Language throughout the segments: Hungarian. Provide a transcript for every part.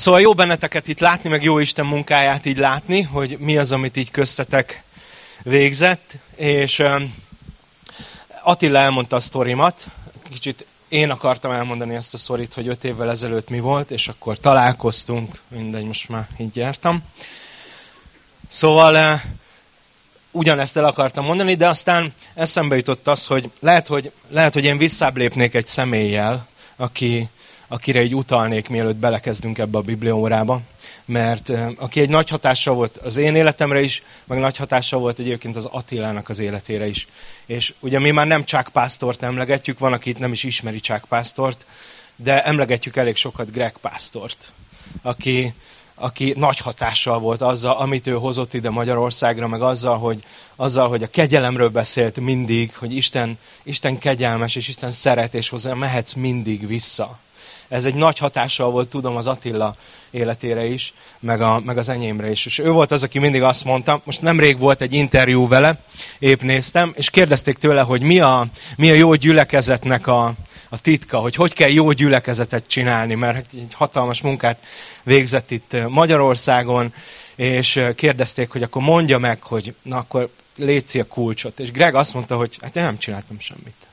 Szóval jó benneteket itt látni, meg jó Isten munkáját így látni, hogy mi az, amit így köztetek végzett. És Attila elmondta a sztorimat, kicsit én akartam elmondani ezt a szorít, hogy öt évvel ezelőtt mi volt, és akkor találkoztunk, mindegy, most már így jártam. Szóval ugyanezt el akartam mondani, de aztán eszembe jutott az, hogy lehet, hogy, lehet, hogy én visszább lépnék egy személlyel, aki, akire így utalnék, mielőtt belekezdünk ebbe a bibliórába, mert aki egy nagy hatással volt az én életemre is, meg nagy hatással volt egyébként az Attilának az életére is. És ugye mi már nem Csák Pásztort emlegetjük, van, aki itt nem is ismeri Csák Pásztort, de emlegetjük elég sokat Greg Pásztort, aki, aki nagy hatással volt azzal, amit ő hozott ide Magyarországra, meg azzal, hogy, azzal, hogy a kegyelemről beszélt mindig, hogy Isten, Isten kegyelmes, és Isten szeret, és hozzá mehetsz mindig vissza. Ez egy nagy hatással volt, tudom, az Attila életére is, meg, a, meg az enyémre is. És ő volt az, aki mindig azt mondta, most nemrég volt egy interjú vele, épp néztem, és kérdezték tőle, hogy mi a, mi a jó gyülekezetnek a, a titka, hogy hogy kell jó gyülekezetet csinálni, mert egy hatalmas munkát végzett itt Magyarországon, és kérdezték, hogy akkor mondja meg, hogy na akkor létszi a kulcsot. És Greg azt mondta, hogy hát én nem csináltam semmit.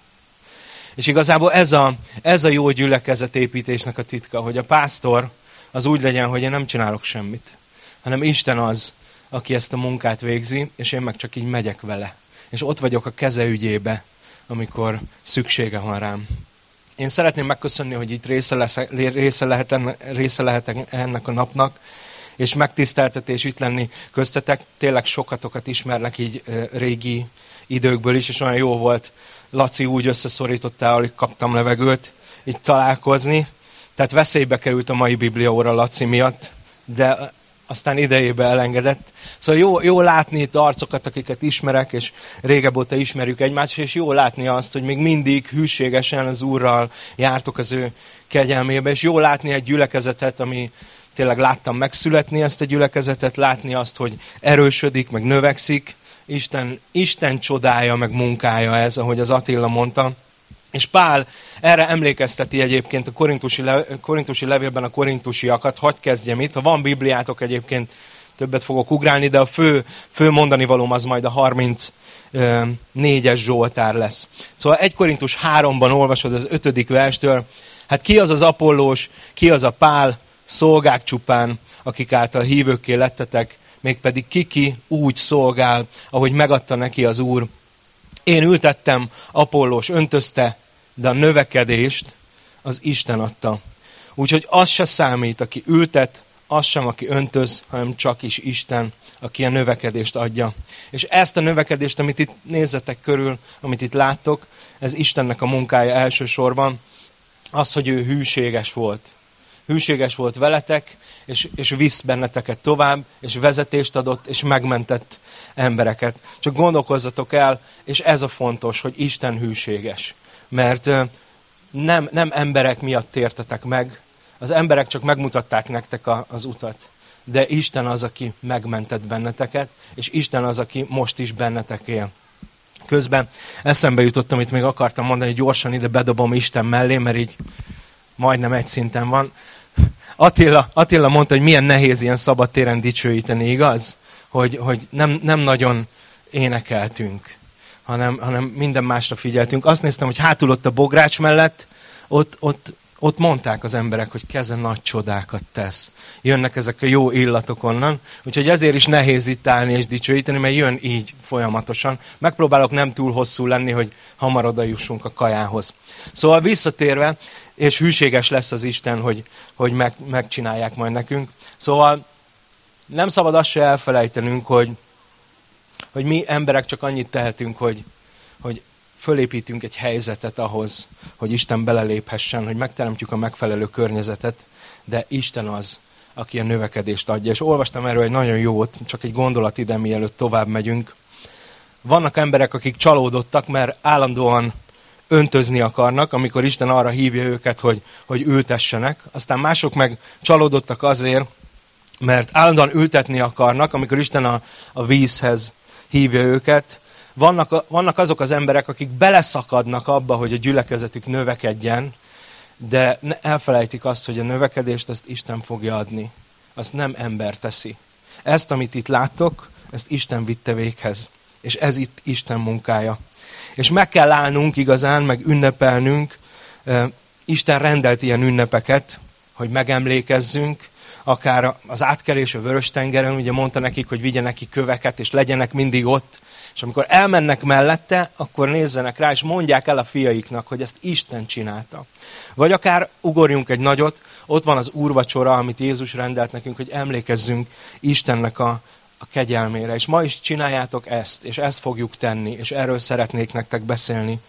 És igazából ez a, ez a jó gyülekezetépítésnek a titka, hogy a pásztor az úgy legyen, hogy én nem csinálok semmit, hanem Isten az, aki ezt a munkát végzi, és én meg csak így megyek vele. És ott vagyok a keze ügyébe, amikor szüksége van rám. Én szeretném megköszönni, hogy itt része, lesz, része, lehet, része lehetek ennek a napnak, és megtiszteltetés itt lenni köztetek. Tényleg sokatokat ismernek így régi időkből is, és olyan jó volt Laci úgy összeszorítottál, hogy kaptam levegőt, így találkozni. Tehát veszélybe került a mai bibliaóra Laci miatt, de aztán idejébe elengedett. Szóval jó, jó látni itt arcokat, akiket ismerek, és régebb óta ismerjük egymást, és jó látni azt, hogy még mindig hűségesen az Úrral jártok az ő kegyelmébe, és jó látni egy gyülekezetet, ami tényleg láttam megszületni ezt a gyülekezetet, látni azt, hogy erősödik, meg növekszik. Isten, Isten csodája, meg munkája ez, ahogy az Attila mondta. És Pál erre emlékezteti egyébként a korintusi, le, korintusi levélben a korintusiakat. Hagy kezdjem itt. Ha van Bibliátok egyébként, többet fogok ugrálni, de a fő, fő mondani valóm az majd a 34-es Zsoltár lesz. Szóval 1 Korintus 3-ban olvasod az 5. verstől, hát ki az az Apollós, ki az a Pál, szolgák csupán, akik által hívőkké lettetek, mégpedig kiki úgy szolgál, ahogy megadta neki az Úr. Én ültettem, Apollós öntözte, de a növekedést az Isten adta. Úgyhogy az se számít, aki ültet, az sem, aki öntöz, hanem csak is Isten, aki a növekedést adja. És ezt a növekedést, amit itt nézzetek körül, amit itt láttok, ez Istennek a munkája elsősorban, az, hogy ő hűséges volt. Hűséges volt veletek, és, és visz benneteket tovább, és vezetést adott, és megmentett embereket. Csak gondolkozzatok el, és ez a fontos, hogy Isten hűséges. Mert nem, nem emberek miatt tértetek meg, az emberek csak megmutatták nektek a, az utat. De Isten az, aki megmentett benneteket, és Isten az, aki most is bennetek él. Közben eszembe jutottam, amit még akartam mondani, gyorsan ide bedobom Isten mellé, mert így majdnem egy szinten van. Attila, Attila mondta, hogy milyen nehéz ilyen szabadtéren dicsőíteni, igaz? Hogy, hogy nem, nem nagyon énekeltünk, hanem, hanem minden másra figyeltünk. Azt néztem, hogy hátul ott a bogrács mellett, ott, ott, ott mondták az emberek, hogy keze nagy csodákat tesz. Jönnek ezek a jó illatok onnan, úgyhogy ezért is nehéz itt állni és dicsőíteni, mert jön így folyamatosan. Megpróbálok nem túl hosszú lenni, hogy hamar oda jussunk a kajához. Szóval visszatérve, és hűséges lesz az Isten, hogy, hogy meg, megcsinálják majd nekünk. Szóval nem szabad azt se elfelejtenünk, hogy, hogy mi emberek csak annyit tehetünk, hogy, hogy fölépítünk egy helyzetet ahhoz, hogy Isten beleléphessen, hogy megteremtjük a megfelelő környezetet, de Isten az, aki a növekedést adja. És olvastam erről egy nagyon jót, csak egy gondolat ide, mielőtt tovább megyünk. Vannak emberek, akik csalódottak, mert állandóan öntözni akarnak, amikor Isten arra hívja őket, hogy, hogy ültessenek. Aztán mások meg csalódottak azért, mert állandóan ültetni akarnak, amikor Isten a, a vízhez hívja őket. Vannak, vannak azok az emberek, akik beleszakadnak abba, hogy a gyülekezetük növekedjen, de elfelejtik azt, hogy a növekedést ezt Isten fogja adni. Azt nem ember teszi. Ezt, amit itt láttok, ezt Isten vitte véghez. És ez itt Isten munkája. És meg kell állnunk igazán, meg ünnepelnünk. Isten rendelt ilyen ünnepeket, hogy megemlékezzünk, akár az átkelés a Vörös-tengeren, ugye mondta nekik, hogy vigyenek ki köveket, és legyenek mindig ott, és amikor elmennek mellette, akkor nézzenek rá, és mondják el a fiaiknak, hogy ezt Isten csinálta. Vagy akár ugorjunk egy nagyot, ott van az úrvacsora, amit Jézus rendelt nekünk, hogy emlékezzünk Istennek a, a kegyelmére. És ma is csináljátok ezt, és ezt fogjuk tenni, és erről szeretnék nektek beszélni.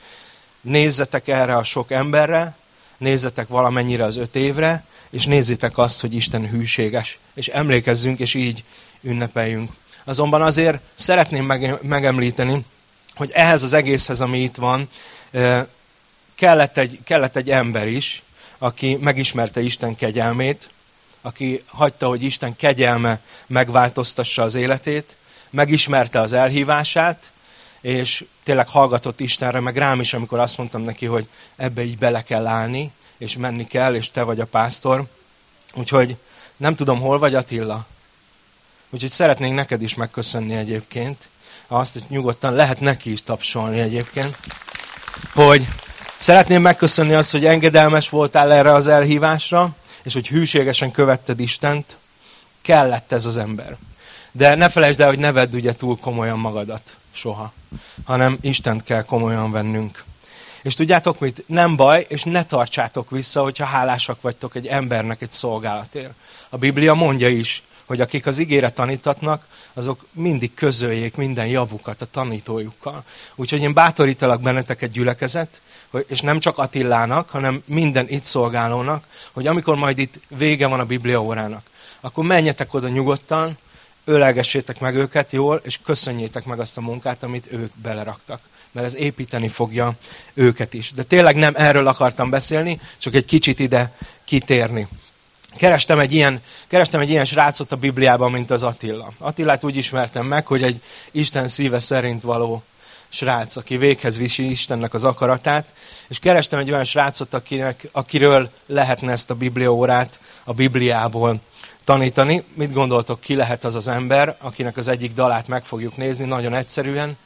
Nézzetek erre a sok emberre, nézzetek valamennyire az öt évre, és nézzétek azt, hogy Isten hűséges, és emlékezzünk, és így ünnepeljünk. Azonban azért szeretném megemlíteni, hogy ehhez az egészhez, ami itt van, kellett egy, kellett egy ember is, aki megismerte Isten kegyelmét, aki hagyta, hogy Isten kegyelme megváltoztassa az életét, megismerte az elhívását, és tényleg hallgatott Istenre, meg rám is, amikor azt mondtam neki, hogy ebbe így bele kell állni, és menni kell, és te vagy a pásztor. Úgyhogy nem tudom, hol vagy Attila. Úgyhogy szeretnénk neked is megköszönni egyébként. Azt, hogy nyugodtan lehet neki is tapsolni egyébként. Hogy szeretném megköszönni azt, hogy engedelmes voltál erre az elhívásra, és hogy hűségesen követted Istent. Kellett ez az ember. De ne felejtsd el, hogy ne vedd ugye túl komolyan magadat soha, hanem Istent kell komolyan vennünk. És tudjátok mit? Nem baj, és ne tartsátok vissza, hogyha hálásak vagytok egy embernek egy szolgálatért. A Biblia mondja is, hogy akik az ígére tanítatnak, azok mindig közöljék minden javukat a tanítójukkal. Úgyhogy én bátorítalak benneteket gyülekezet, és nem csak Attilának, hanem minden itt szolgálónak, hogy amikor majd itt vége van a Biblia órának, akkor menjetek oda nyugodtan, ölelgessétek meg őket jól, és köszönjétek meg azt a munkát, amit ők beleraktak. Mert ez építeni fogja őket is. De tényleg nem erről akartam beszélni, csak egy kicsit ide kitérni. Kerestem egy, ilyen, kerestem egy ilyen srácot a Bibliában, mint az Attila. Attilát úgy ismertem meg, hogy egy Isten szíve szerint való srác, aki véghez viszi Istennek az akaratát, és kerestem egy olyan srácot, akinek, akiről lehetne ezt a bibliaórát a Bibliából tanítani. Mit gondoltok, ki lehet az az ember, akinek az egyik dalát meg fogjuk nézni, nagyon egyszerűen.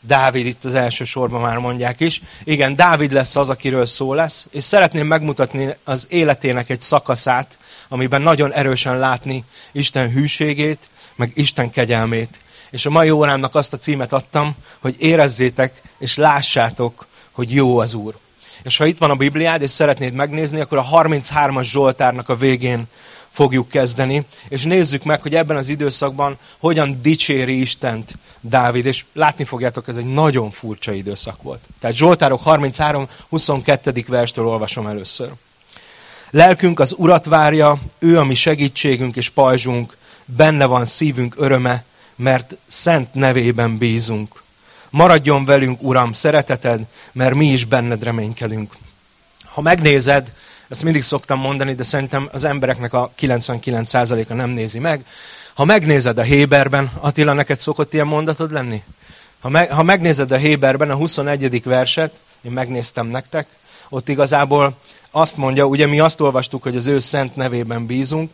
Dávid itt az első sorban már mondják is. Igen, Dávid lesz az, akiről szó lesz, és szeretném megmutatni az életének egy szakaszát, amiben nagyon erősen látni Isten hűségét, meg Isten kegyelmét. És a mai órámnak azt a címet adtam, hogy érezzétek és lássátok, hogy jó az Úr. És ha itt van a Bibliád, és szeretnéd megnézni, akkor a 33-as Zsoltárnak a végén fogjuk kezdeni, és nézzük meg, hogy ebben az időszakban hogyan dicséri Istent Dávid, és látni fogjátok, ez egy nagyon furcsa időszak volt. Tehát Zsoltárok 33, 22. verstől olvasom először. Lelkünk az Urat várja, ő a mi segítségünk és pajzsunk, benne van szívünk öröme, mert szent nevében bízunk. Maradjon velünk, Uram, szereteted, mert mi is benned reménykedünk. Ha megnézed, ezt mindig szoktam mondani, de szerintem az embereknek a 99%-a nem nézi meg. Ha megnézed a Héberben, Attila, neked szokott ilyen mondatod lenni? Ha, me, ha megnézed a Héberben a 21. verset, én megnéztem nektek, ott igazából azt mondja, ugye mi azt olvastuk, hogy az ő szent nevében bízunk,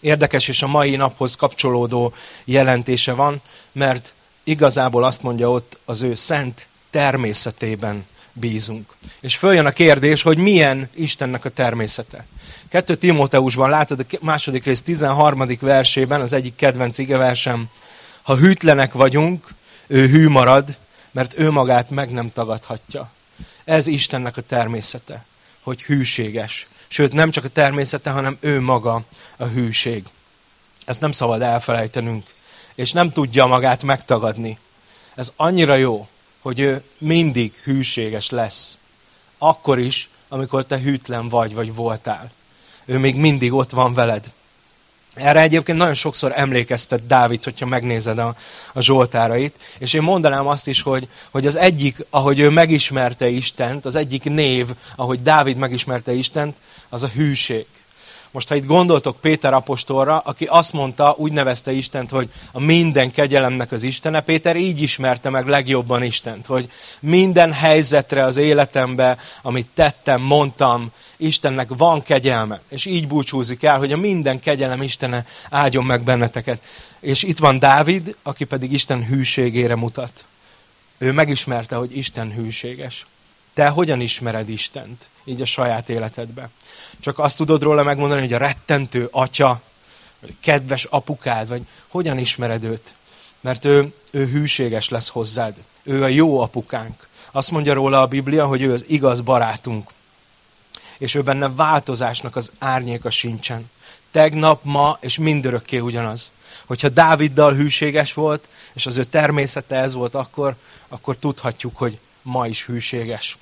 érdekes és a mai naphoz kapcsolódó jelentése van, mert igazából azt mondja ott az ő szent természetében bízunk. És följön a kérdés, hogy milyen Istennek a természete. 2 Timóteusban látod a második rész 13. versében, az egyik kedvenc igeversem, ha hűtlenek vagyunk, ő hű marad, mert ő magát meg nem tagadhatja. Ez Istennek a természete, hogy hűséges. Sőt, nem csak a természete, hanem ő maga a hűség. Ezt nem szabad elfelejtenünk. És nem tudja magát megtagadni. Ez annyira jó, hogy ő mindig hűséges lesz. Akkor is, amikor te hűtlen vagy, vagy voltál. Ő még mindig ott van veled. Erre egyébként nagyon sokszor emlékeztet Dávid, hogyha megnézed a, a Zsoltárait, és én mondanám azt is, hogy, hogy az egyik, ahogy ő megismerte Istent, az egyik név, ahogy Dávid megismerte Istent, az a hűség. Most, ha itt gondoltok Péter apostolra, aki azt mondta, úgy nevezte Istent, hogy a minden kegyelemnek az Istene, Péter így ismerte meg legjobban Istent, hogy minden helyzetre az életembe, amit tettem, mondtam, Istennek van kegyelme, és így búcsúzik el, hogy a minden kegyelem Istene áldjon meg benneteket. És itt van Dávid, aki pedig Isten hűségére mutat. Ő megismerte, hogy Isten hűséges. Te hogyan ismered Istent így a saját életedbe? Csak azt tudod róla megmondani, hogy a rettentő atya, vagy kedves apukád, vagy hogyan ismered őt? Mert ő, ő hűséges lesz hozzád. Ő a jó apukánk. Azt mondja róla a Biblia, hogy ő az igaz barátunk. És ő benne változásnak az árnyéka sincsen. Tegnap, ma és mindörökké ugyanaz. Hogyha Dáviddal hűséges volt, és az ő természete ez volt akkor, akkor tudhatjuk, hogy ma is hűséges.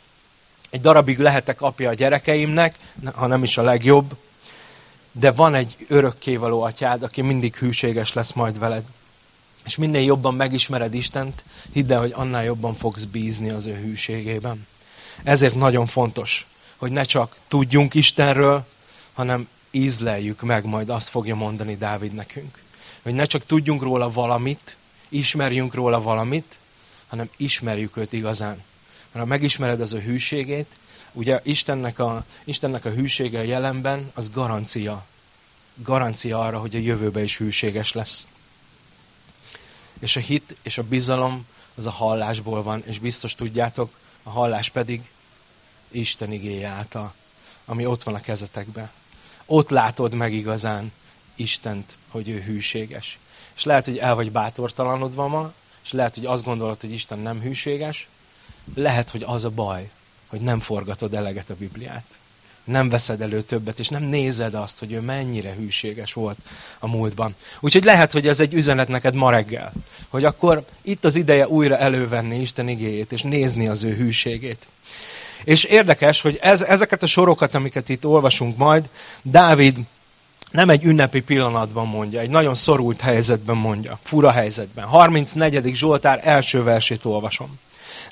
Egy darabig lehetek apja a gyerekeimnek, ha nem is a legjobb, de van egy örökkévaló atyád, aki mindig hűséges lesz majd veled. És minél jobban megismered Istent, hidd el, hogy annál jobban fogsz bízni az ő hűségében. Ezért nagyon fontos, hogy ne csak tudjunk Istenről, hanem ízleljük meg, majd azt fogja mondani Dávid nekünk. Hogy ne csak tudjunk róla valamit, ismerjünk róla valamit, hanem ismerjük őt igazán. Mert ha megismered az a hűségét, ugye Istennek a, Istennek a hűsége a jelenben, az garancia. Garancia arra, hogy a jövőben is hűséges lesz. És a hit és a bizalom az a hallásból van, és biztos tudjátok, a hallás pedig Isten igéje által, ami ott van a kezetekben. Ott látod meg igazán Istent, hogy ő hűséges. És lehet, hogy el vagy bátortalanodva ma, és lehet, hogy azt gondolod, hogy Isten nem hűséges, lehet, hogy az a baj, hogy nem forgatod eleget a Bibliát. Nem veszed elő többet, és nem nézed azt, hogy ő mennyire hűséges volt a múltban. Úgyhogy lehet, hogy ez egy üzenet neked ma reggel, hogy akkor itt az ideje újra elővenni Isten igéjét, és nézni az ő hűségét. És érdekes, hogy ez, ezeket a sorokat, amiket itt olvasunk majd, Dávid nem egy ünnepi pillanatban mondja, egy nagyon szorult helyzetben mondja, fura helyzetben. 34. Zsoltár első versét olvasom.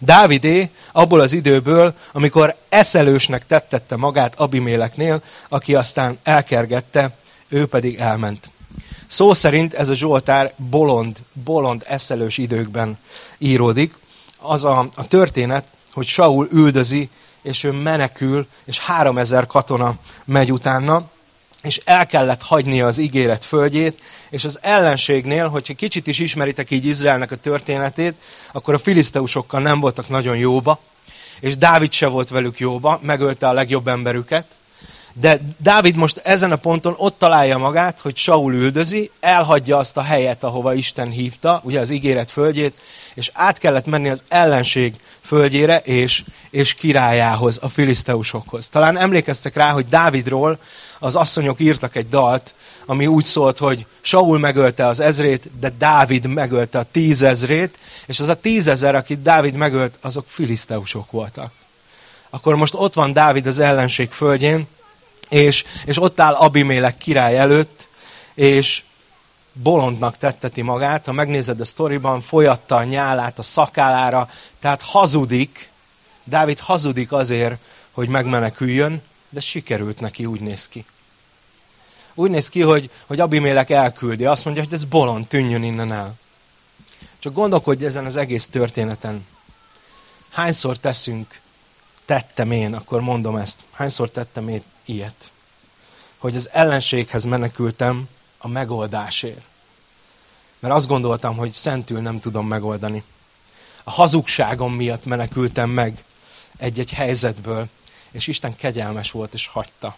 Dávidé abból az időből, amikor eszelősnek tettette magát Abiméleknél, aki aztán elkergette, ő pedig elment. Szó szerint ez a Zsoltár bolond, bolond eszelős időkben íródik. Az a, a történet, hogy Saul üldözi, és ő menekül, és három ezer katona megy utána, és el kellett hagynia az ígéret földjét, és az ellenségnél, hogyha kicsit is ismeritek így Izraelnek a történetét, akkor a filiszteusokkal nem voltak nagyon jóba, és Dávid se volt velük jóba, megölte a legjobb emberüket, de Dávid most ezen a ponton ott találja magát, hogy Saul üldözi, elhagyja azt a helyet, ahova Isten hívta, ugye az ígéret földjét, és át kellett menni az ellenség földjére és, és királyához, a filiszteusokhoz. Talán emlékeztek rá, hogy Dávidról az asszonyok írtak egy dalt, ami úgy szólt, hogy Saul megölte az ezrét, de Dávid megölte a tízezrét, és az a tízezer, akit Dávid megölt, azok filiszteusok voltak. Akkor most ott van Dávid az ellenség földjén, és, és ott áll Abimélek király előtt, és bolondnak tetteti magát, ha megnézed a sztoriban, folyatta a nyálát a szakállára, tehát hazudik, Dávid hazudik azért, hogy megmeneküljön, de sikerült neki, úgy néz ki. Úgy néz ki, hogy, hogy Abimélek elküldi, azt mondja, hogy ez bolond, tűnjön innen el. Csak gondolkodj ezen az egész történeten. Hányszor teszünk, tettem én, akkor mondom ezt, hányszor tettem én ilyet? Hogy az ellenséghez menekültem a megoldásért. Mert azt gondoltam, hogy szentül nem tudom megoldani. A hazugságom miatt menekültem meg egy-egy helyzetből, és Isten kegyelmes volt, és hagyta.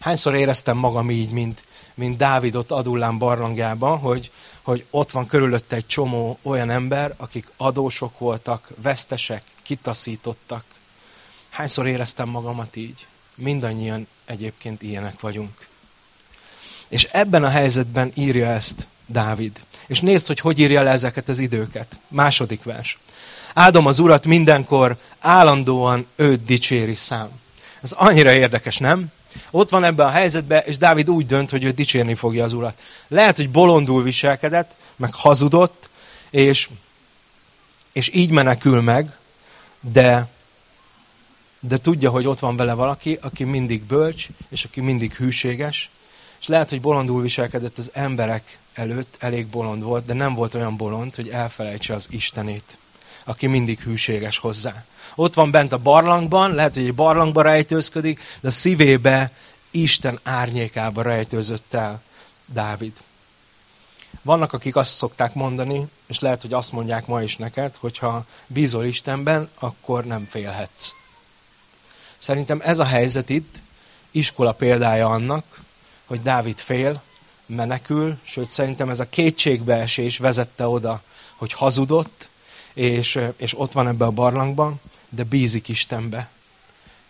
Hányszor éreztem magam így, mint, mint Dávid ott Adullán barlangjában, hogy, hogy ott van körülötte egy csomó olyan ember, akik adósok voltak, vesztesek, kitaszítottak. Hányszor éreztem magamat így? Mindannyian egyébként ilyenek vagyunk. És ebben a helyzetben írja ezt Dávid. És nézd, hogy hogy írja le ezeket az időket. Második vers. Áldom az Urat mindenkor, állandóan őt dicséri szám. Ez annyira érdekes, nem? Ott van ebben a helyzetben, és Dávid úgy dönt, hogy ő dicsérni fogja az Urat. Lehet, hogy bolondul viselkedett, meg hazudott, és, és így menekül meg, de, de tudja, hogy ott van vele valaki, aki mindig bölcs, és aki mindig hűséges, és lehet, hogy bolondul viselkedett az emberek előtt, elég bolond volt, de nem volt olyan bolond, hogy elfelejtse az Istenét, aki mindig hűséges hozzá. Ott van bent a barlangban, lehet, hogy egy barlangba rejtőzködik, de a szívébe Isten árnyékába rejtőzött el Dávid. Vannak, akik azt szokták mondani, és lehet, hogy azt mondják ma is neked, hogyha bízol Istenben, akkor nem félhetsz. Szerintem ez a helyzet itt iskola példája annak, hogy Dávid fél, menekül, sőt szerintem ez a kétségbeesés vezette oda, hogy hazudott, és, és ott van ebbe a barlangban, de bízik Istenbe.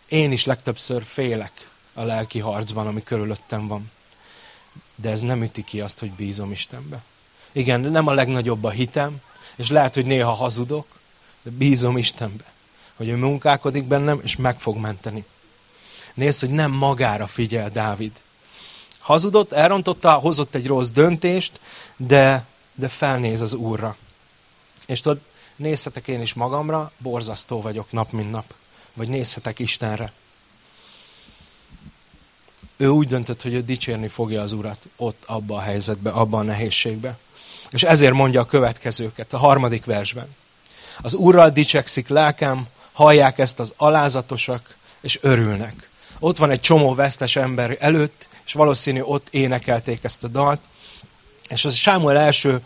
Én is legtöbbször félek a lelki harcban, ami körülöttem van. De ez nem üti ki azt, hogy bízom Istenbe. Igen, nem a legnagyobb a hitem, és lehet, hogy néha hazudok, de bízom Istenbe, hogy ő munkálkodik bennem, és meg fog menteni. Nézd, hogy nem magára figyel Dávid. Hazudott, elrontotta, hozott egy rossz döntést, de, de felnéz az Úrra. És tudod, nézhetek én is magamra, borzasztó vagyok nap, mint nap. Vagy nézhetek Istenre. Ő úgy döntött, hogy ő dicsérni fogja az Urat ott, abba a helyzetbe, abba a nehézségbe. És ezért mondja a következőket, a harmadik versben. Az Úrral dicsekszik lelkem, hallják ezt az alázatosak, és örülnek. Ott van egy csomó vesztes ember előtt, és valószínű ott énekelték ezt a dalt. És az Sámuel első,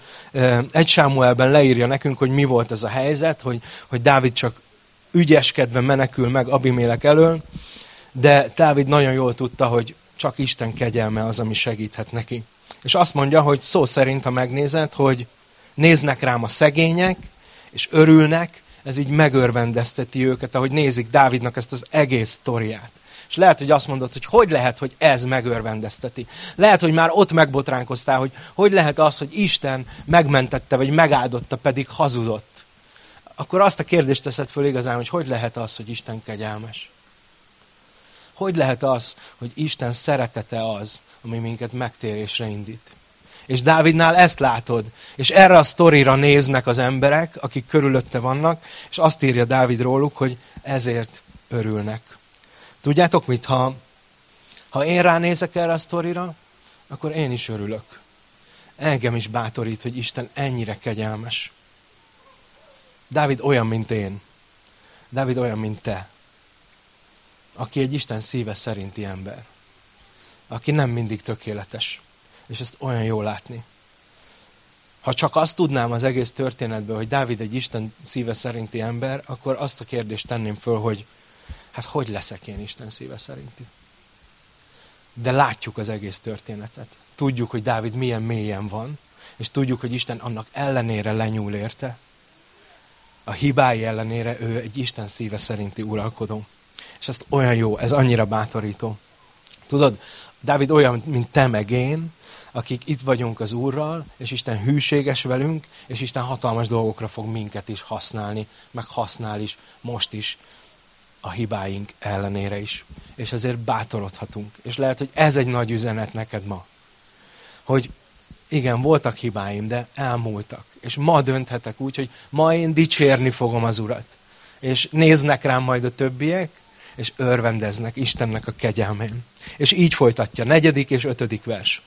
egy Sámuelben leírja nekünk, hogy mi volt ez a helyzet, hogy, hogy Dávid csak ügyeskedve menekül meg Abimélek elől, de Dávid nagyon jól tudta, hogy csak Isten kegyelme az, ami segíthet neki. És azt mondja, hogy szó szerint, ha megnézed, hogy néznek rám a szegények, és örülnek, ez így megörvendezteti őket, ahogy nézik Dávidnak ezt az egész sztoriát. És lehet, hogy azt mondod, hogy hogy lehet, hogy ez megörvendezteti. Lehet, hogy már ott megbotránkoztál, hogy hogy lehet az, hogy Isten megmentette, vagy megáldotta, pedig hazudott. Akkor azt a kérdést teszed föl igazán, hogy hogy lehet az, hogy Isten kegyelmes. Hogy lehet az, hogy Isten szeretete az, ami minket megtérésre indít. És Dávidnál ezt látod, és erre a sztorira néznek az emberek, akik körülötte vannak, és azt írja Dávid róluk, hogy ezért örülnek. Tudjátok mit, ha, ha én ránézek erre a sztorira, akkor én is örülök. Engem is bátorít, hogy Isten ennyire kegyelmes. Dávid olyan, mint én. Dávid olyan, mint te. Aki egy Isten szíve szerinti ember. Aki nem mindig tökéletes. És ezt olyan jó látni. Ha csak azt tudnám az egész történetből, hogy Dávid egy Isten szíve szerinti ember, akkor azt a kérdést tenném föl, hogy hát hogy leszek én Isten szíve szerinti? De látjuk az egész történetet. Tudjuk, hogy Dávid milyen mélyen van, és tudjuk, hogy Isten annak ellenére lenyúl érte. A hibái ellenére ő egy Isten szíve szerinti uralkodó. És ezt olyan jó, ez annyira bátorító. Tudod, Dávid olyan, mint te meg én, akik itt vagyunk az Úrral, és Isten hűséges velünk, és Isten hatalmas dolgokra fog minket is használni, meg használ is, most is, a hibáink ellenére is. És ezért bátorodhatunk. És lehet, hogy ez egy nagy üzenet neked ma. Hogy igen, voltak hibáim, de elmúltak. És ma dönthetek úgy, hogy ma én dicsérni fogom az Urat. És néznek rám majd a többiek, és örvendeznek Istennek a kegyelmén. És így folytatja, negyedik és ötödik vers.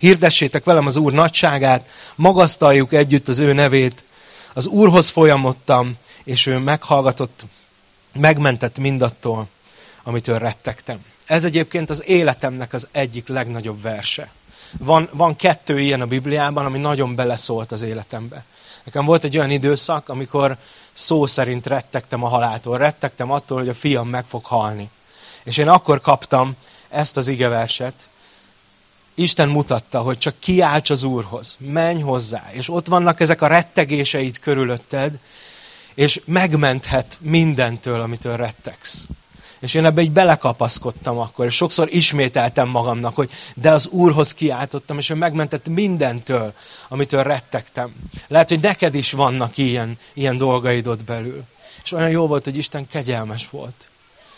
Hirdessétek velem az Úr nagyságát, magasztaljuk együtt az ő nevét. Az Úrhoz folyamodtam, és ő meghallgatott megmentett mindattól, amitől rettegtem. Ez egyébként az életemnek az egyik legnagyobb verse. Van, van kettő ilyen a Bibliában, ami nagyon beleszólt az életembe. Nekem volt egy olyan időszak, amikor szó szerint rettegtem a haláltól. Rettegtem attól, hogy a fiam meg fog halni. És én akkor kaptam ezt az igeverset. Isten mutatta, hogy csak kiálts az Úrhoz, menj hozzá, és ott vannak ezek a rettegéseid körülötted, és megmenthet mindentől, amitől rettegsz. És én ebbe így belekapaszkodtam akkor, és sokszor ismételtem magamnak, hogy de az Úrhoz kiáltottam, és ő megmentett mindentől, amitől rettegtem. Lehet, hogy neked is vannak ilyen, ilyen dolgaid ott belül. És olyan jó volt, hogy Isten kegyelmes volt.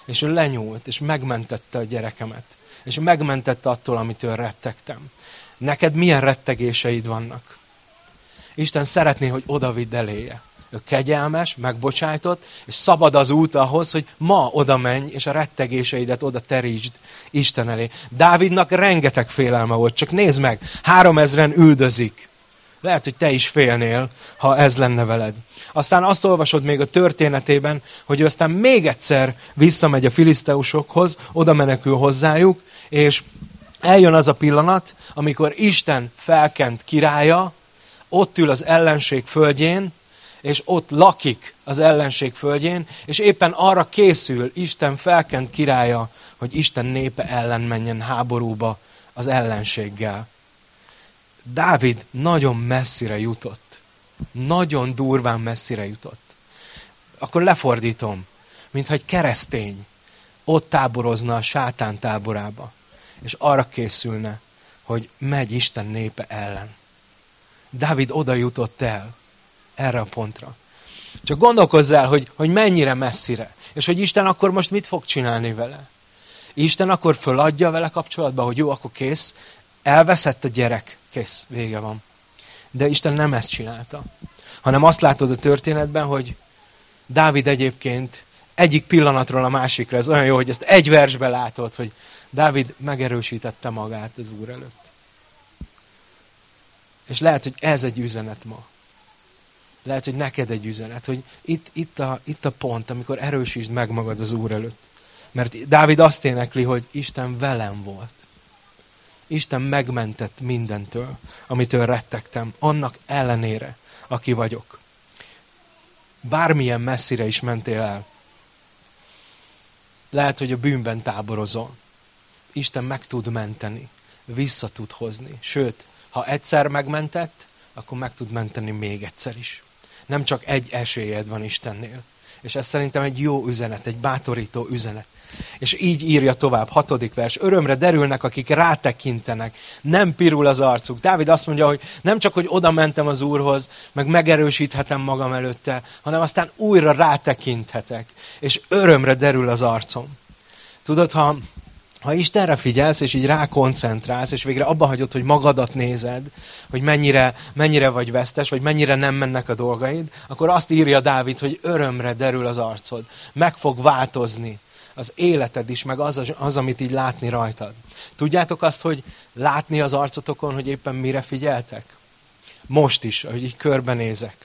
És ő lenyúlt, és megmentette a gyerekemet. És megmentette attól, amitől rettegtem. Neked milyen rettegéseid vannak? Isten szeretné, hogy odavidd eléje ő kegyelmes, megbocsájtott, és szabad az út ahhoz, hogy ma oda menj, és a rettegéseidet oda terítsd Isten elé. Dávidnak rengeteg félelme volt, csak nézd meg, három ezren üldözik. Lehet, hogy te is félnél, ha ez lenne veled. Aztán azt olvasod még a történetében, hogy ő aztán még egyszer visszamegy a filiszteusokhoz, oda menekül hozzájuk, és eljön az a pillanat, amikor Isten felkent királya, ott ül az ellenség földjén, és ott lakik az ellenség földjén, és éppen arra készül Isten felkent királya, hogy Isten népe ellen menjen háborúba az ellenséggel. Dávid nagyon messzire jutott. Nagyon durván messzire jutott. Akkor lefordítom, mintha egy keresztény ott táborozna a sátán táborába, és arra készülne, hogy megy Isten népe ellen. Dávid oda jutott el, erre a pontra. Csak gondolkozz el, hogy, hogy mennyire messzire, és hogy Isten akkor most mit fog csinálni vele. Isten akkor föladja vele kapcsolatba, hogy jó, akkor kész, elveszett a gyerek, kész, vége van. De Isten nem ezt csinálta, hanem azt látod a történetben, hogy Dávid egyébként egyik pillanatról a másikra, ez olyan jó, hogy ezt egy versbe látod, hogy Dávid megerősítette magát az Úr előtt. És lehet, hogy ez egy üzenet ma. Lehet, hogy neked egy üzenet, hogy itt, itt, a, itt a pont, amikor erősítsd meg magad az Úr előtt. Mert Dávid azt énekli, hogy Isten velem volt. Isten megmentett mindentől, amitől rettegtem, annak ellenére, aki vagyok. Bármilyen messzire is mentél el. Lehet, hogy a bűnben táborozol. Isten meg tud menteni, vissza tud hozni. Sőt, ha egyszer megmentett, akkor meg tud menteni még egyszer is. Nem csak egy esélyed van Istennél. És ez szerintem egy jó üzenet, egy bátorító üzenet. És így írja tovább, hatodik vers. Örömre derülnek, akik rátekintenek. Nem pirul az arcuk. Dávid azt mondja, hogy nem csak, hogy oda mentem az Úrhoz, meg megerősíthetem magam előtte, hanem aztán újra rátekinthetek. És örömre derül az arcom. Tudod, ha ha Istenre figyelsz, és így rákoncentrálsz, és végre abba hagyod, hogy magadat nézed, hogy mennyire, mennyire vagy vesztes, vagy mennyire nem mennek a dolgaid, akkor azt írja Dávid, hogy örömre derül az arcod. Meg fog változni az életed is, meg az, az, amit így látni rajtad. Tudjátok azt, hogy látni az arcotokon, hogy éppen mire figyeltek? Most is, hogy így körbenézek.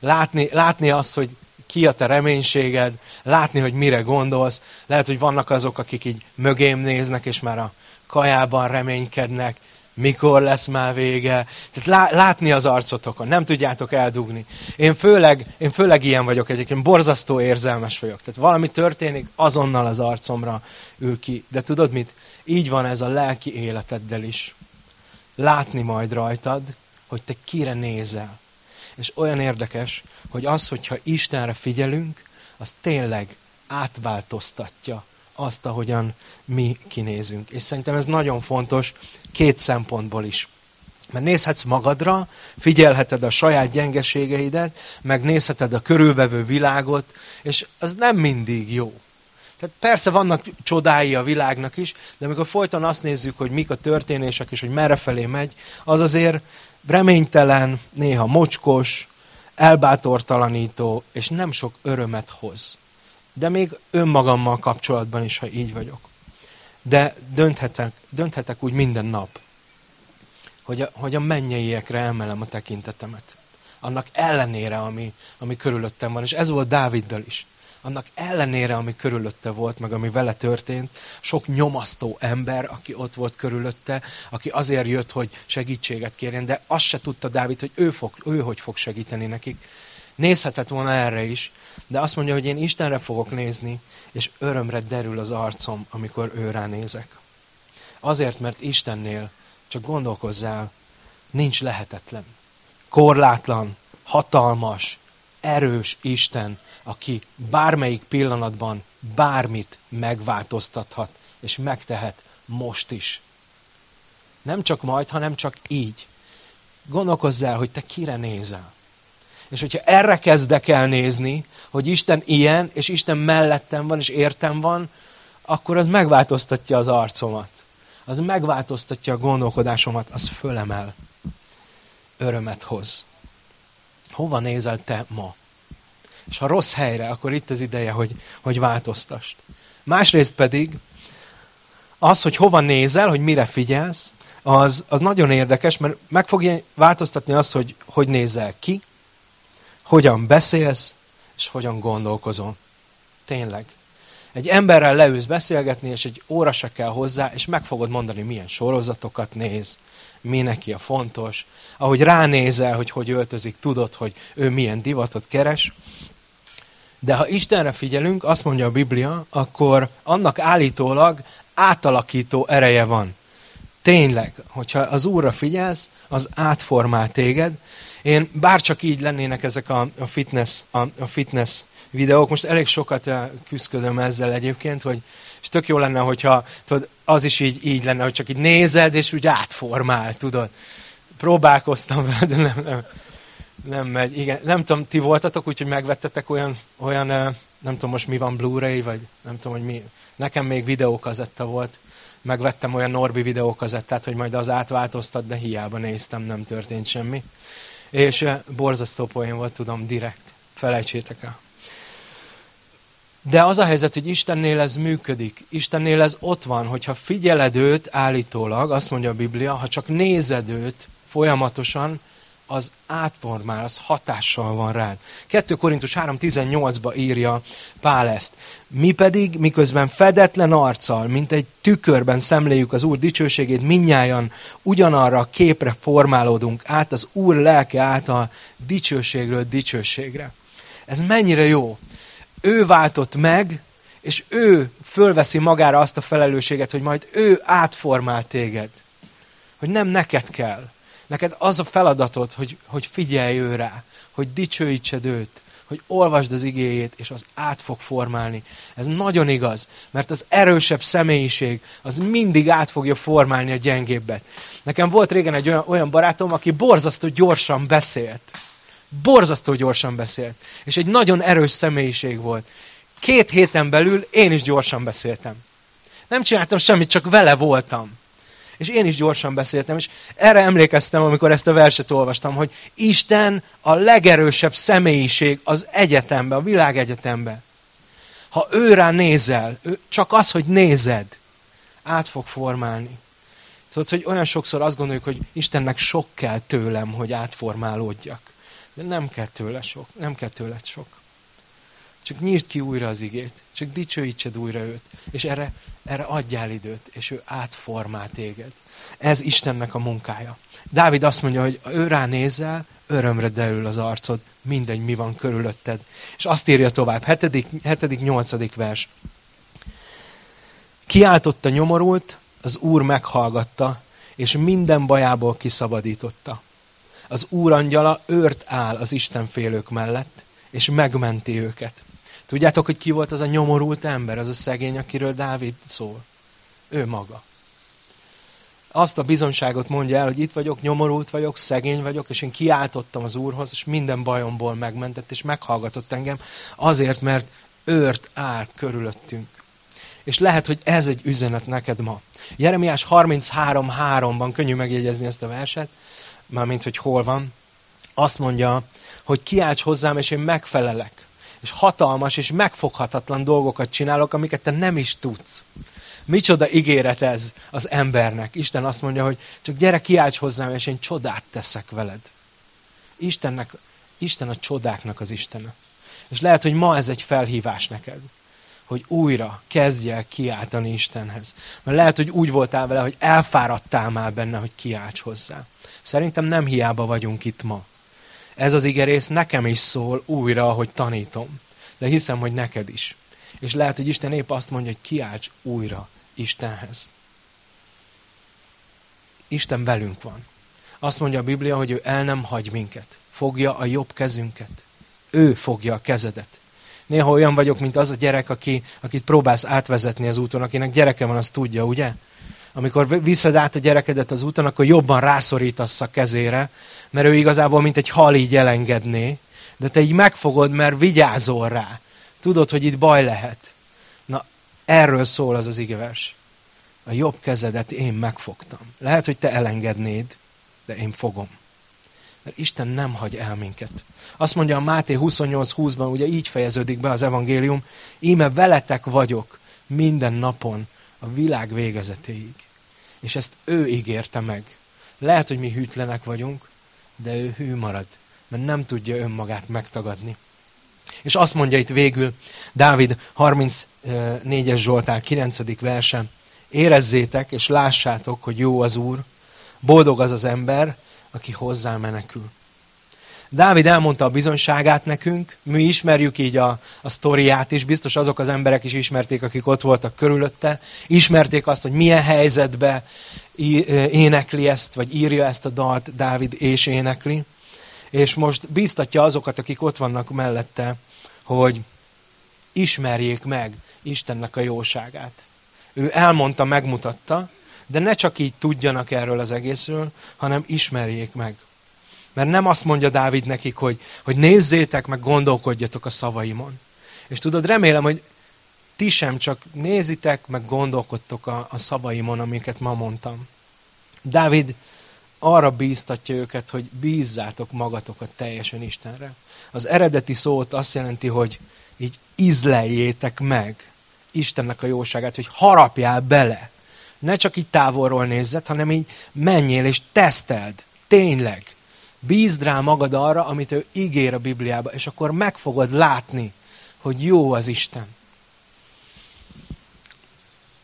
Látni, látni azt, hogy ki a te reménységed, látni, hogy mire gondolsz. Lehet, hogy vannak azok, akik így mögém néznek, és már a kajában reménykednek, mikor lesz már vége. Tehát látni az arcotokon, nem tudjátok eldugni. Én főleg, én főleg ilyen vagyok egyébként, borzasztó érzelmes vagyok. Tehát valami történik, azonnal az arcomra ül ki. De tudod mit? Így van ez a lelki életeddel is. Látni majd rajtad, hogy te kire nézel. És olyan érdekes, hogy az, hogyha Istenre figyelünk, az tényleg átváltoztatja azt, ahogyan mi kinézünk. És szerintem ez nagyon fontos két szempontból is. Mert nézhetsz magadra, figyelheted a saját gyengeségeidet, meg nézheted a körülvevő világot, és az nem mindig jó. Tehát persze vannak csodái a világnak is, de amikor folyton azt nézzük, hogy mik a történések, és hogy merre felé megy, az azért reménytelen, néha mocskos, elbátortalanító, és nem sok örömet hoz. De még önmagammal kapcsolatban is, ha így vagyok. De dönthetek, dönthetek úgy minden nap, hogy a, hogy a mennyeiekre emelem a tekintetemet. Annak ellenére, ami, ami körülöttem van. És ez volt Dáviddal is annak ellenére, ami körülötte volt, meg ami vele történt, sok nyomasztó ember, aki ott volt körülötte, aki azért jött, hogy segítséget kérjen, de azt se tudta Dávid, hogy ő, fog, ő hogy fog segíteni nekik. Nézhetett volna erre is, de azt mondja, hogy én Istenre fogok nézni, és örömre derül az arcom, amikor ő nézek. Azért, mert Istennél, csak gondolkozzál, nincs lehetetlen. Korlátlan, hatalmas, erős Isten aki bármelyik pillanatban bármit megváltoztathat, és megtehet most is. Nem csak majd, hanem csak így. Gondolkozz el, hogy te kire nézel. És hogyha erre kezdek el nézni, hogy Isten ilyen, és Isten mellettem van, és értem van, akkor az megváltoztatja az arcomat. Az megváltoztatja a gondolkodásomat, az fölemel. Örömet hoz. Hova nézel te ma? És ha rossz helyre, akkor itt az ideje, hogy, hogy változtast. Másrészt pedig az, hogy hova nézel, hogy mire figyelsz, az, az nagyon érdekes, mert meg fogja változtatni azt, hogy hogy nézel ki, hogyan beszélsz, és hogyan gondolkozol. Tényleg. Egy emberrel leülsz beszélgetni, és egy óra se kell hozzá, és meg fogod mondani, milyen sorozatokat néz, mi neki a fontos. Ahogy ránézel, hogy hogy öltözik, tudod, hogy ő milyen divatot keres. De ha Istenre figyelünk, azt mondja a Biblia, akkor annak állítólag átalakító ereje van. Tényleg, hogyha az Úrra figyelsz, az átformál téged. Én bárcsak így lennének ezek a, a, fitness, a, a fitness videók, most elég sokat eh, küzdködöm ezzel egyébként, hogy és tök jó lenne, hogyha tudod, az is így, így lenne, hogy csak így nézed, és úgy átformál, tudod. Próbálkoztam vele, de nem, nem, nem megy. Igen, nem tudom, ti voltatok, úgyhogy megvettetek olyan, olyan, nem tudom most mi van, Blu-ray, vagy nem tudom, hogy mi. Nekem még videókazetta volt. Megvettem olyan Norbi videókazettát, hogy majd az átváltoztat, de hiába néztem, nem történt semmi. És borzasztó poén volt, tudom, direkt. Felejtsétek el. De az a helyzet, hogy Istennél ez működik. Istennél ez ott van, hogyha figyeled őt állítólag, azt mondja a Biblia, ha csak nézed őt folyamatosan, az átformál, az hatással van rád. 2 Korintus 3.18-ba írja Pál ezt. Mi pedig, miközben fedetlen arccal, mint egy tükörben szemléljük az Úr dicsőségét, minnyájan ugyanarra a képre formálódunk át az Úr lelke által dicsőségről dicsőségre. Ez mennyire jó ő váltott meg, és ő fölveszi magára azt a felelősséget, hogy majd ő átformál téged. Hogy nem neked kell. Neked az a feladatod, hogy, hogy figyelj ő rá, hogy dicsőítsed őt, hogy olvasd az igéjét, és az át fog formálni. Ez nagyon igaz, mert az erősebb személyiség az mindig át fogja formálni a gyengébbet. Nekem volt régen egy olyan, olyan barátom, aki borzasztó gyorsan beszélt borzasztó gyorsan beszélt. És egy nagyon erős személyiség volt. Két héten belül én is gyorsan beszéltem. Nem csináltam semmit, csak vele voltam. És én is gyorsan beszéltem, és erre emlékeztem, amikor ezt a verset olvastam, hogy Isten a legerősebb személyiség az egyetemben, a világegyetemben. Ha ő rá nézel, csak az, hogy nézed, át fog formálni. Tudod, hogy olyan sokszor azt gondoljuk, hogy Istennek sok kell tőlem, hogy átformálódjak. De nem kell tőle sok, nem kell tőle sok. Csak nyisd ki újra az igét, csak dicsőítsed újra őt, és erre, erre adjál időt, és ő átformál téged. Ez Istennek a munkája. Dávid azt mondja, hogy ő rá nézel, örömre derül az arcod, mindegy, mi van körülötted. És azt írja tovább, hetedik, hetedik nyolcadik vers. Kiáltotta nyomorult, az Úr meghallgatta, és minden bajából kiszabadította az úrangyala őrt áll az Istenfélők mellett, és megmenti őket. Tudjátok, hogy ki volt az a nyomorult ember, az a szegény, akiről Dávid szól? Ő maga. Azt a bizonságot mondja el, hogy itt vagyok, nyomorult vagyok, szegény vagyok, és én kiáltottam az Úrhoz, és minden bajomból megmentett, és meghallgatott engem, azért, mert őrt áll körülöttünk. És lehet, hogy ez egy üzenet neked ma. Jeremiás 33.3-ban könnyű megjegyezni ezt a verset, mármint hogy hol van, azt mondja, hogy kiálts hozzám, és én megfelelek. És hatalmas és megfoghatatlan dolgokat csinálok, amiket te nem is tudsz. Micsoda ígéret ez az embernek. Isten azt mondja, hogy csak gyere, kiálts hozzám, és én csodát teszek veled. Istennek, Isten a csodáknak az Istene. És lehet, hogy ma ez egy felhívás neked, hogy újra kezdj el kiáltani Istenhez. Mert lehet, hogy úgy voltál vele, hogy elfáradtál már benne, hogy kiálts hozzá. Szerintem nem hiába vagyunk itt ma. Ez az igerész nekem is szól újra, ahogy tanítom. De hiszem, hogy neked is. És lehet, hogy Isten épp azt mondja, hogy kiálts újra Istenhez. Isten velünk van. Azt mondja a Biblia, hogy ő el nem hagy minket. Fogja a jobb kezünket. Ő fogja a kezedet. Néha olyan vagyok, mint az a gyerek, aki, akit próbálsz átvezetni az úton, akinek gyereke van, az tudja, ugye? Amikor viszed át a gyerekedet az úton, akkor jobban rászorítasz a kezére, mert ő igazából mint egy hal így elengedné, de te így megfogod, mert vigyázol rá. Tudod, hogy itt baj lehet. Na, erről szól az az igevers. A jobb kezedet én megfogtam. Lehet, hogy te elengednéd, de én fogom. Mert Isten nem hagy el minket. Azt mondja a Máté 28.20-ban, ugye így fejeződik be az evangélium, íme veletek vagyok minden napon a világ végezetéig. És ezt ő ígérte meg. Lehet, hogy mi hűtlenek vagyunk, de ő hű marad, mert nem tudja önmagát megtagadni. És azt mondja itt végül Dávid 34-es Zsoltár 9. verse, érezzétek és lássátok, hogy jó az Úr, boldog az az ember, aki hozzá menekül. Dávid elmondta a bizonyságát nekünk, mi ismerjük így a, a sztoriát is, biztos azok az emberek is ismerték, akik ott voltak körülötte, ismerték azt, hogy milyen helyzetbe énekli ezt, vagy írja ezt a dalt Dávid és énekli, és most bíztatja azokat, akik ott vannak mellette, hogy ismerjék meg Istennek a jóságát. Ő elmondta, megmutatta, de ne csak így tudjanak erről az egészről, hanem ismerjék meg. Mert nem azt mondja Dávid nekik, hogy, hogy nézzétek, meg gondolkodjatok a szavaimon. És tudod, remélem, hogy ti sem csak nézitek, meg gondolkodtok a, a szavaimon, amiket ma mondtam. Dávid arra bíztatja őket, hogy bízzátok magatokat teljesen Istenre. Az eredeti szót azt jelenti, hogy így izleljétek meg Istennek a jóságát, hogy harapjál bele. Ne csak így távolról nézzed, hanem így menjél és teszteld. Tényleg. Bízd rá magad arra, amit ő ígér a Bibliába, és akkor meg fogod látni, hogy jó az Isten.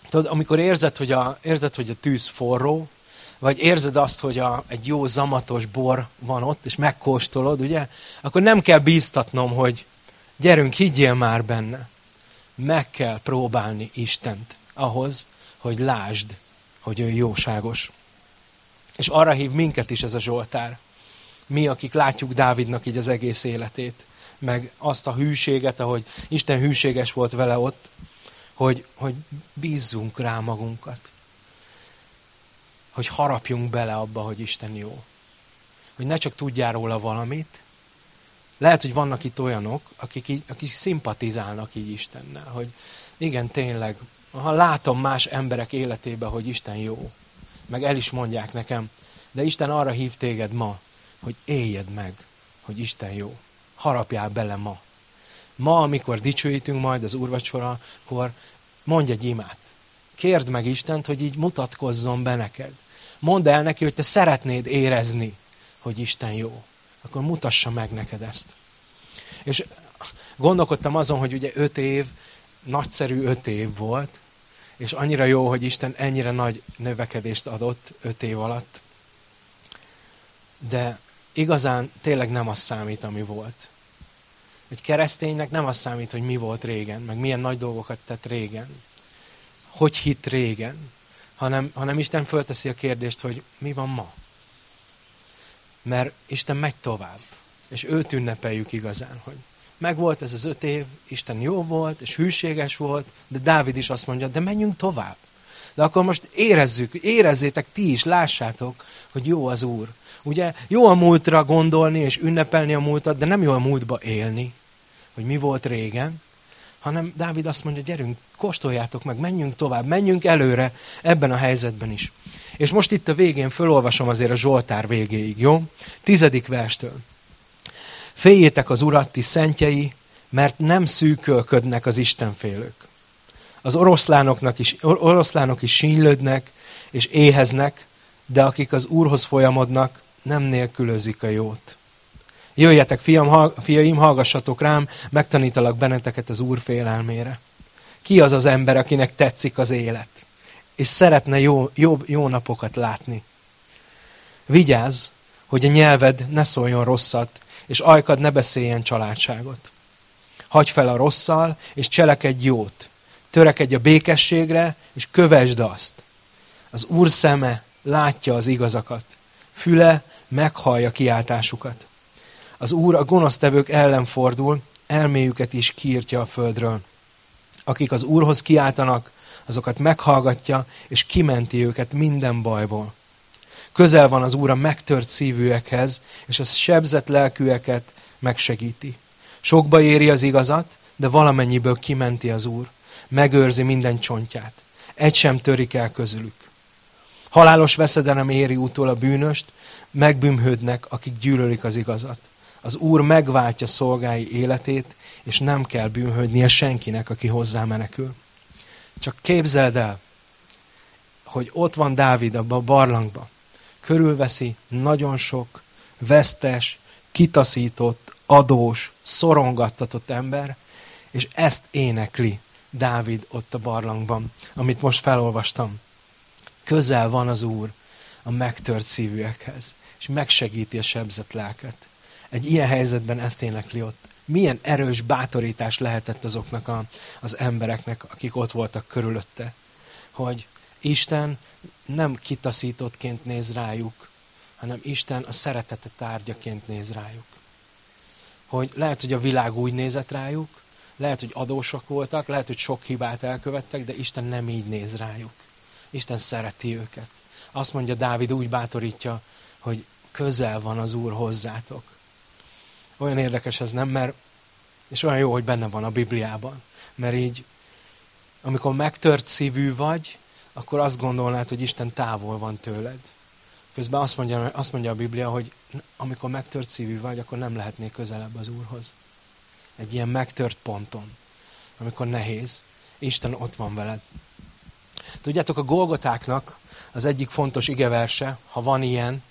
Tudod, amikor érzed, hogy a, érzed, hogy a tűz forró, vagy érzed azt, hogy a, egy jó zamatos bor van ott, és megkóstolod, ugye? Akkor nem kell bíztatnom, hogy gyerünk, higgyél már benne. Meg kell próbálni Istent ahhoz, hogy lásd, hogy ő jóságos. És arra hív minket is ez a Zsoltár. Mi, akik látjuk Dávidnak így az egész életét, meg azt a hűséget, ahogy Isten hűséges volt vele ott, hogy, hogy bízzunk rá magunkat hogy harapjunk bele abba, hogy Isten jó. Hogy ne csak tudjál róla valamit. Lehet, hogy vannak itt olyanok, akik, így, akik szimpatizálnak így Istennel, hogy igen, tényleg, ha látom más emberek életébe, hogy Isten jó, meg el is mondják nekem, de Isten arra hív téged ma, hogy éljed meg, hogy Isten jó. Harapjál bele ma. Ma, amikor dicsőítünk majd az úrvacsorakor, mondj egy imát. Kérd meg Istent, hogy így mutatkozzon be neked. Mondd el neki, hogy te szeretnéd érezni, hogy Isten jó. Akkor mutassa meg neked ezt. És gondolkodtam azon, hogy ugye öt év, nagyszerű öt év volt, és annyira jó, hogy Isten ennyire nagy növekedést adott öt év alatt. De igazán tényleg nem az számít, ami volt. Egy kereszténynek nem az számít, hogy mi volt régen, meg milyen nagy dolgokat tett régen. Hogy hit régen hanem, hanem Isten fölteszi a kérdést, hogy mi van ma. Mert Isten megy tovább, és őt ünnepeljük igazán, hogy megvolt ez az öt év, Isten jó volt, és hűséges volt, de Dávid is azt mondja, de menjünk tovább. De akkor most érezzük, érezzétek ti is, lássátok, hogy jó az Úr. Ugye jó a múltra gondolni és ünnepelni a múltat, de nem jó a múltba élni, hogy mi volt régen, hanem Dávid azt mondja, gyerünk, kóstoljátok meg, menjünk tovább, menjünk előre ebben a helyzetben is. És most itt a végén fölolvasom azért a Zsoltár végéig, jó? Tizedik verstől. Féljétek az urat, ti szentjei, mert nem szűkölködnek az Istenfélők. Az oroszlánoknak is, oroszlánok is sínylődnek és éheznek, de akik az Úrhoz folyamodnak, nem nélkülözik a jót. Jöjjetek, fiam, fiaim, hallgassatok rám, megtanítalak benneteket az Úr félelmére. Ki az az ember, akinek tetszik az élet, és szeretne jó, jó, jó napokat látni? Vigyázz, hogy a nyelved ne szóljon rosszat, és ajkad ne beszéljen családságot. Hagy fel a rosszal, és cselekedj jót. Törekedj a békességre, és kövesd azt. Az Úr szeme látja az igazakat. Füle meghallja kiáltásukat. Az Úr a gonosztevők ellen fordul, elméjüket is kiírtja a földről. Akik az Úrhoz kiáltanak, azokat meghallgatja, és kimenti őket minden bajból. Közel van az Úr a megtört szívűekhez, és a sebzett lelkűeket megsegíti. Sokba éri az igazat, de valamennyiből kimenti az Úr. Megőrzi minden csontját. Egy sem törik el közülük. Halálos veszedelem éri útól a bűnöst, megbűmhődnek, akik gyűlölik az igazat. Az Úr megváltja szolgái életét, és nem kell bűnhődnie senkinek, aki hozzá menekül. Csak képzeld el, hogy ott van Dávid abba a barlangba. Körülveszi nagyon sok vesztes, kitaszított, adós, szorongattatott ember, és ezt énekli Dávid ott a barlangban, amit most felolvastam. Közel van az Úr a megtört szívűekhez, és megsegíti a sebzett lelket. Egy ilyen helyzetben ezt énekli ott. Milyen erős bátorítás lehetett azoknak a, az embereknek, akik ott voltak körülötte, hogy Isten nem kitaszítottként néz rájuk, hanem Isten a szeretete tárgyaként néz rájuk. Hogy lehet, hogy a világ úgy nézett rájuk, lehet, hogy adósak voltak, lehet, hogy sok hibát elkövettek, de Isten nem így néz rájuk. Isten szereti őket. Azt mondja Dávid, úgy bátorítja, hogy közel van az Úr hozzátok. Olyan érdekes ez nem, mert, és olyan jó, hogy benne van a Bibliában. Mert így, amikor megtört szívű vagy, akkor azt gondolnád, hogy Isten távol van tőled. Közben azt mondja, azt mondja a Biblia, hogy amikor megtört szívű vagy, akkor nem lehetnék közelebb az Úrhoz. Egy ilyen megtört ponton, amikor nehéz, Isten ott van veled. Tudjátok, a Golgotáknak az egyik fontos igeverse, ha van ilyen,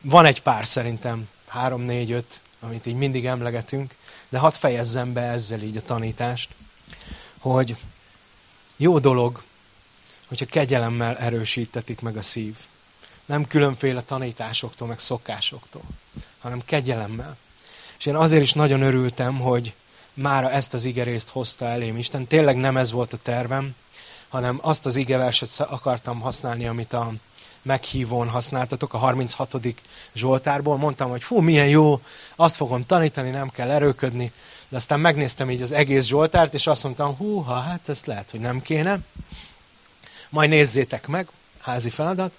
van egy pár szerintem, három, négy, öt, amit így mindig emlegetünk, de hadd fejezzem be ezzel így a tanítást, hogy jó dolog, hogyha kegyelemmel erősítetik meg a szív. Nem különféle tanításoktól, meg szokásoktól, hanem kegyelemmel. És én azért is nagyon örültem, hogy mára ezt az igerészt hozta elém Isten. Tényleg nem ez volt a tervem, hanem azt az igeverset akartam használni, amit a meghívón használtatok, a 36. Zsoltárból. Mondtam, hogy fú, milyen jó, azt fogom tanítani, nem kell erőködni. De aztán megnéztem így az egész Zsoltárt, és azt mondtam, hú, ha hát ezt lehet, hogy nem kéne. Majd nézzétek meg, házi feladat.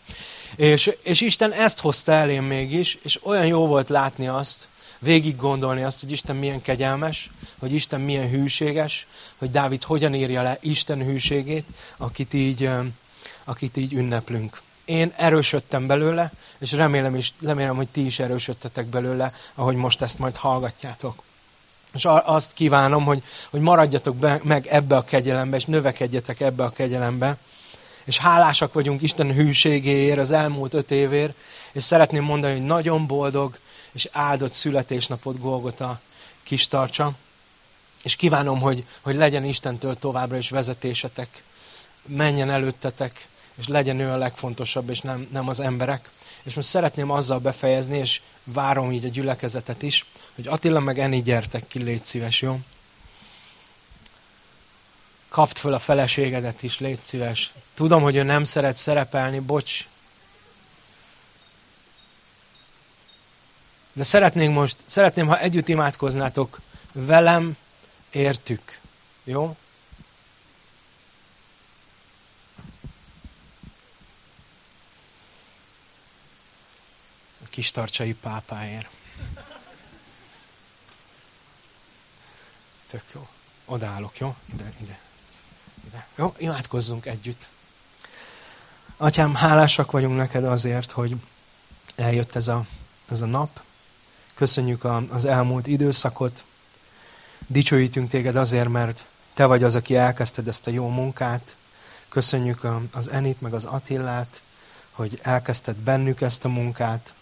És, és Isten ezt hozta elém mégis, és olyan jó volt látni azt, végig gondolni azt, hogy Isten milyen kegyelmes, hogy Isten milyen hűséges, hogy Dávid hogyan írja le Isten hűségét, akit így, akit így ünneplünk. Én erősödtem belőle, és remélem, is, remélem, hogy ti is erősödtetek belőle, ahogy most ezt majd hallgatjátok. És azt kívánom, hogy, hogy maradjatok be, meg ebbe a kegyelembe, és növekedjetek ebbe a kegyelembe. És hálásak vagyunk Isten hűségéért az elmúlt öt évért, és szeretném mondani, hogy nagyon boldog, és áldott születésnapot Golgota kis tartsa. És kívánom, hogy, hogy legyen Istentől továbbra is vezetésetek, menjen előttetek, és legyen ő a legfontosabb, és nem, nem az emberek. És most szeretném azzal befejezni, és várom így a gyülekezetet is, hogy Attila meg Eni gyertek ki, légy szíves, jó? Kapd föl a feleségedet is, légy szíves. Tudom, hogy ő nem szeret szerepelni, bocs, De szeretnénk most, szeretném, ha együtt imádkoznátok velem, értük. Jó? A kis tartsai pápáért. Tök jó. Odállok, jó? Ide, ide. ide. Jó, imádkozzunk együtt. Atyám, hálásak vagyunk neked azért, hogy eljött ez a, ez a nap, Köszönjük az elmúlt időszakot. Dicsőítünk téged azért, mert te vagy az, aki elkezdted ezt a jó munkát. Köszönjük az Enit, meg az Attillát, hogy elkezdted bennük ezt a munkát,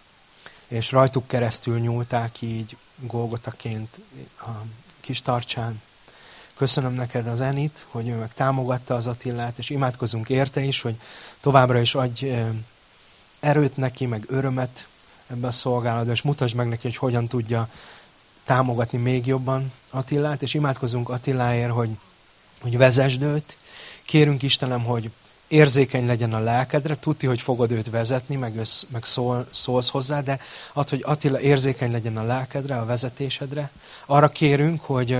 és rajtuk keresztül nyúlták így Golgotaként a kis tartsán. Köszönöm neked az Enit, hogy ő meg támogatta az Attillát, és imádkozunk érte is, hogy továbbra is adj erőt neki, meg örömet ebbe a szolgálatba, és mutasd meg neki, hogy hogyan tudja támogatni még jobban Attillát, és imádkozunk Attiláért, hogy, hogy vezesd őt. Kérünk Istenem, hogy érzékeny legyen a lelkedre, tudti, hogy fogod őt vezetni, meg, össz, meg szól, szólsz hozzá, de ad, hogy Attila érzékeny legyen a lelkedre, a vezetésedre. Arra kérünk, hogy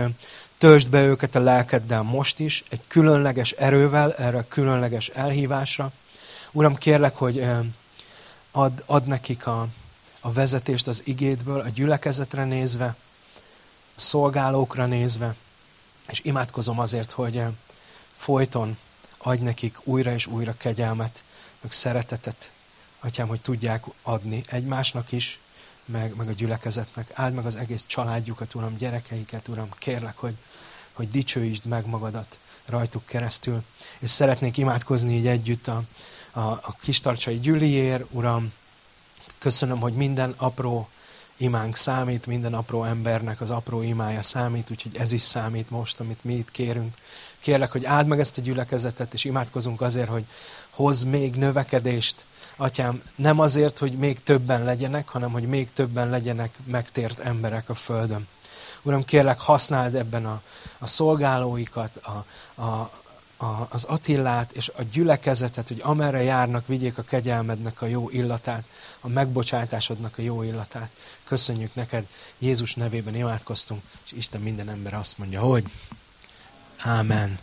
töltsd be őket a lelkeddel most is, egy különleges erővel, erre a különleges elhívásra. Uram, kérlek, hogy ad, ad nekik a, a vezetést az igédből, a gyülekezetre nézve, a szolgálókra nézve, és imádkozom azért, hogy folyton adj nekik újra és újra kegyelmet, meg szeretetet, atyám, hogy tudják adni egymásnak is, meg, meg a gyülekezetnek. Áld meg az egész családjukat, Uram, gyerekeiket, Uram, kérlek, hogy, hogy dicsőítsd meg magadat rajtuk keresztül. És szeretnék imádkozni így együtt a, a, a kistarcsai gyüliér, Uram, köszönöm, hogy minden apró imánk számít, minden apró embernek az apró imája számít, úgyhogy ez is számít most, amit mi itt kérünk. Kérlek, hogy áld meg ezt a gyülekezetet, és imádkozunk azért, hogy hoz még növekedést, Atyám, nem azért, hogy még többen legyenek, hanem hogy még többen legyenek megtért emberek a Földön. Uram, kérlek, használd ebben a, a szolgálóikat, a, a, a, az Attillát és a gyülekezetet, hogy amerre járnak, vigyék a kegyelmednek a jó illatát, a megbocsátásodnak a jó illatát. Köszönjük neked, Jézus nevében imádkoztunk, és Isten minden ember azt mondja, hogy Amen.